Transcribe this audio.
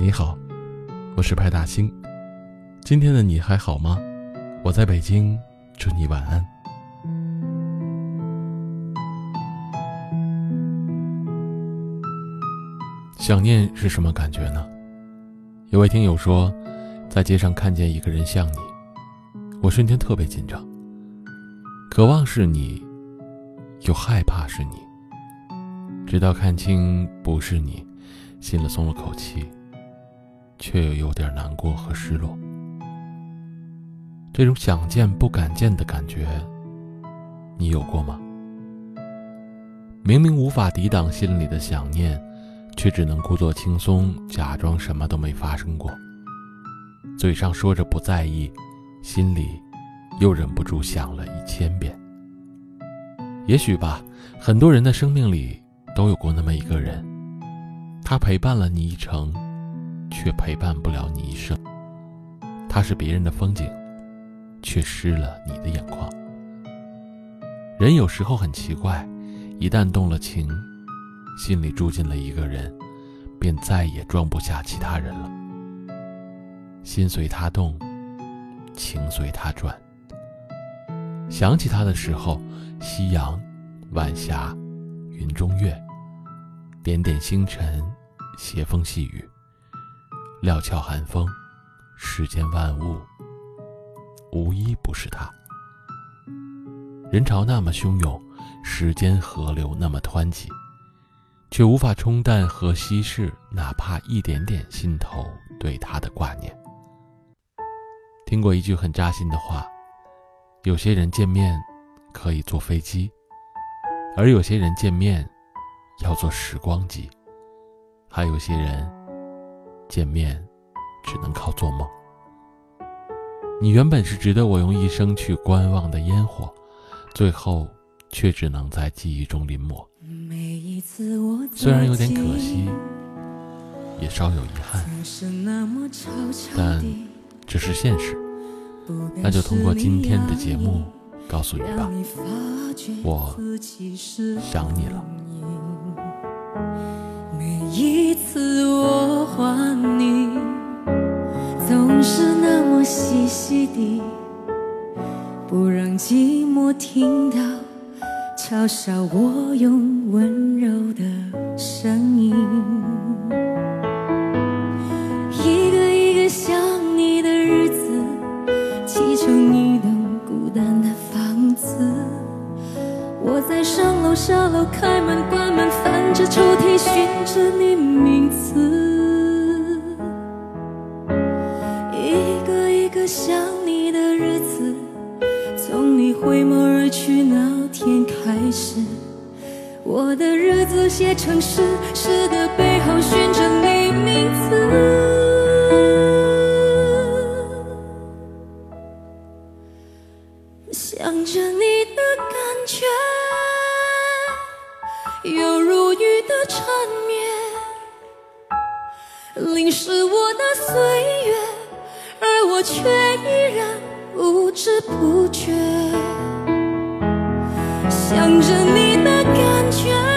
你好，我是派大星。今天的你还好吗？我在北京，祝你晚安。想念是什么感觉呢？有位听友说，在街上看见一个人像你，我瞬间特别紧张，渴望是你，又害怕是你。直到看清不是你，心里松了口气，却又有点难过和失落。这种想见不敢见的感觉，你有过吗？明明无法抵挡心里的想念。却只能故作轻松，假装什么都没发生过。嘴上说着不在意，心里又忍不住想了一千遍。也许吧，很多人的生命里都有过那么一个人，他陪伴了你一程，却陪伴不了你一生。他是别人的风景，却湿了你的眼眶。人有时候很奇怪，一旦动了情。心里住进了一个人，便再也装不下其他人了。心随他动，情随他转。想起他的时候，夕阳、晚霞、云中月，点点星辰，斜风细雨，料峭寒风，世间万物，无一不是他。人潮那么汹涌，时间河流那么湍急。却无法冲淡和稀释哪怕一点点心头对他的挂念。听过一句很扎心的话：有些人见面可以坐飞机，而有些人见面要坐时光机，还有些人见面只能靠做梦。你原本是值得我用一生去观望的烟火，最后却只能在记忆中临摹。虽然有点可惜，也稍有遗憾，但这是现实。那就通过今天的节目告诉你吧，我想你了。不让寂寞听到。嘲笑我用温柔的声音，一个一个想你的日子，砌成一栋孤单的房子。我在上楼下楼，开门关门，翻着抽屉，寻着你名字。去那。天开始，我的日子写成诗，诗的背后寻着你名字，想着你的感觉，犹如雨的缠绵，淋湿我的岁月，而我却依然不知不觉。想着你的感觉。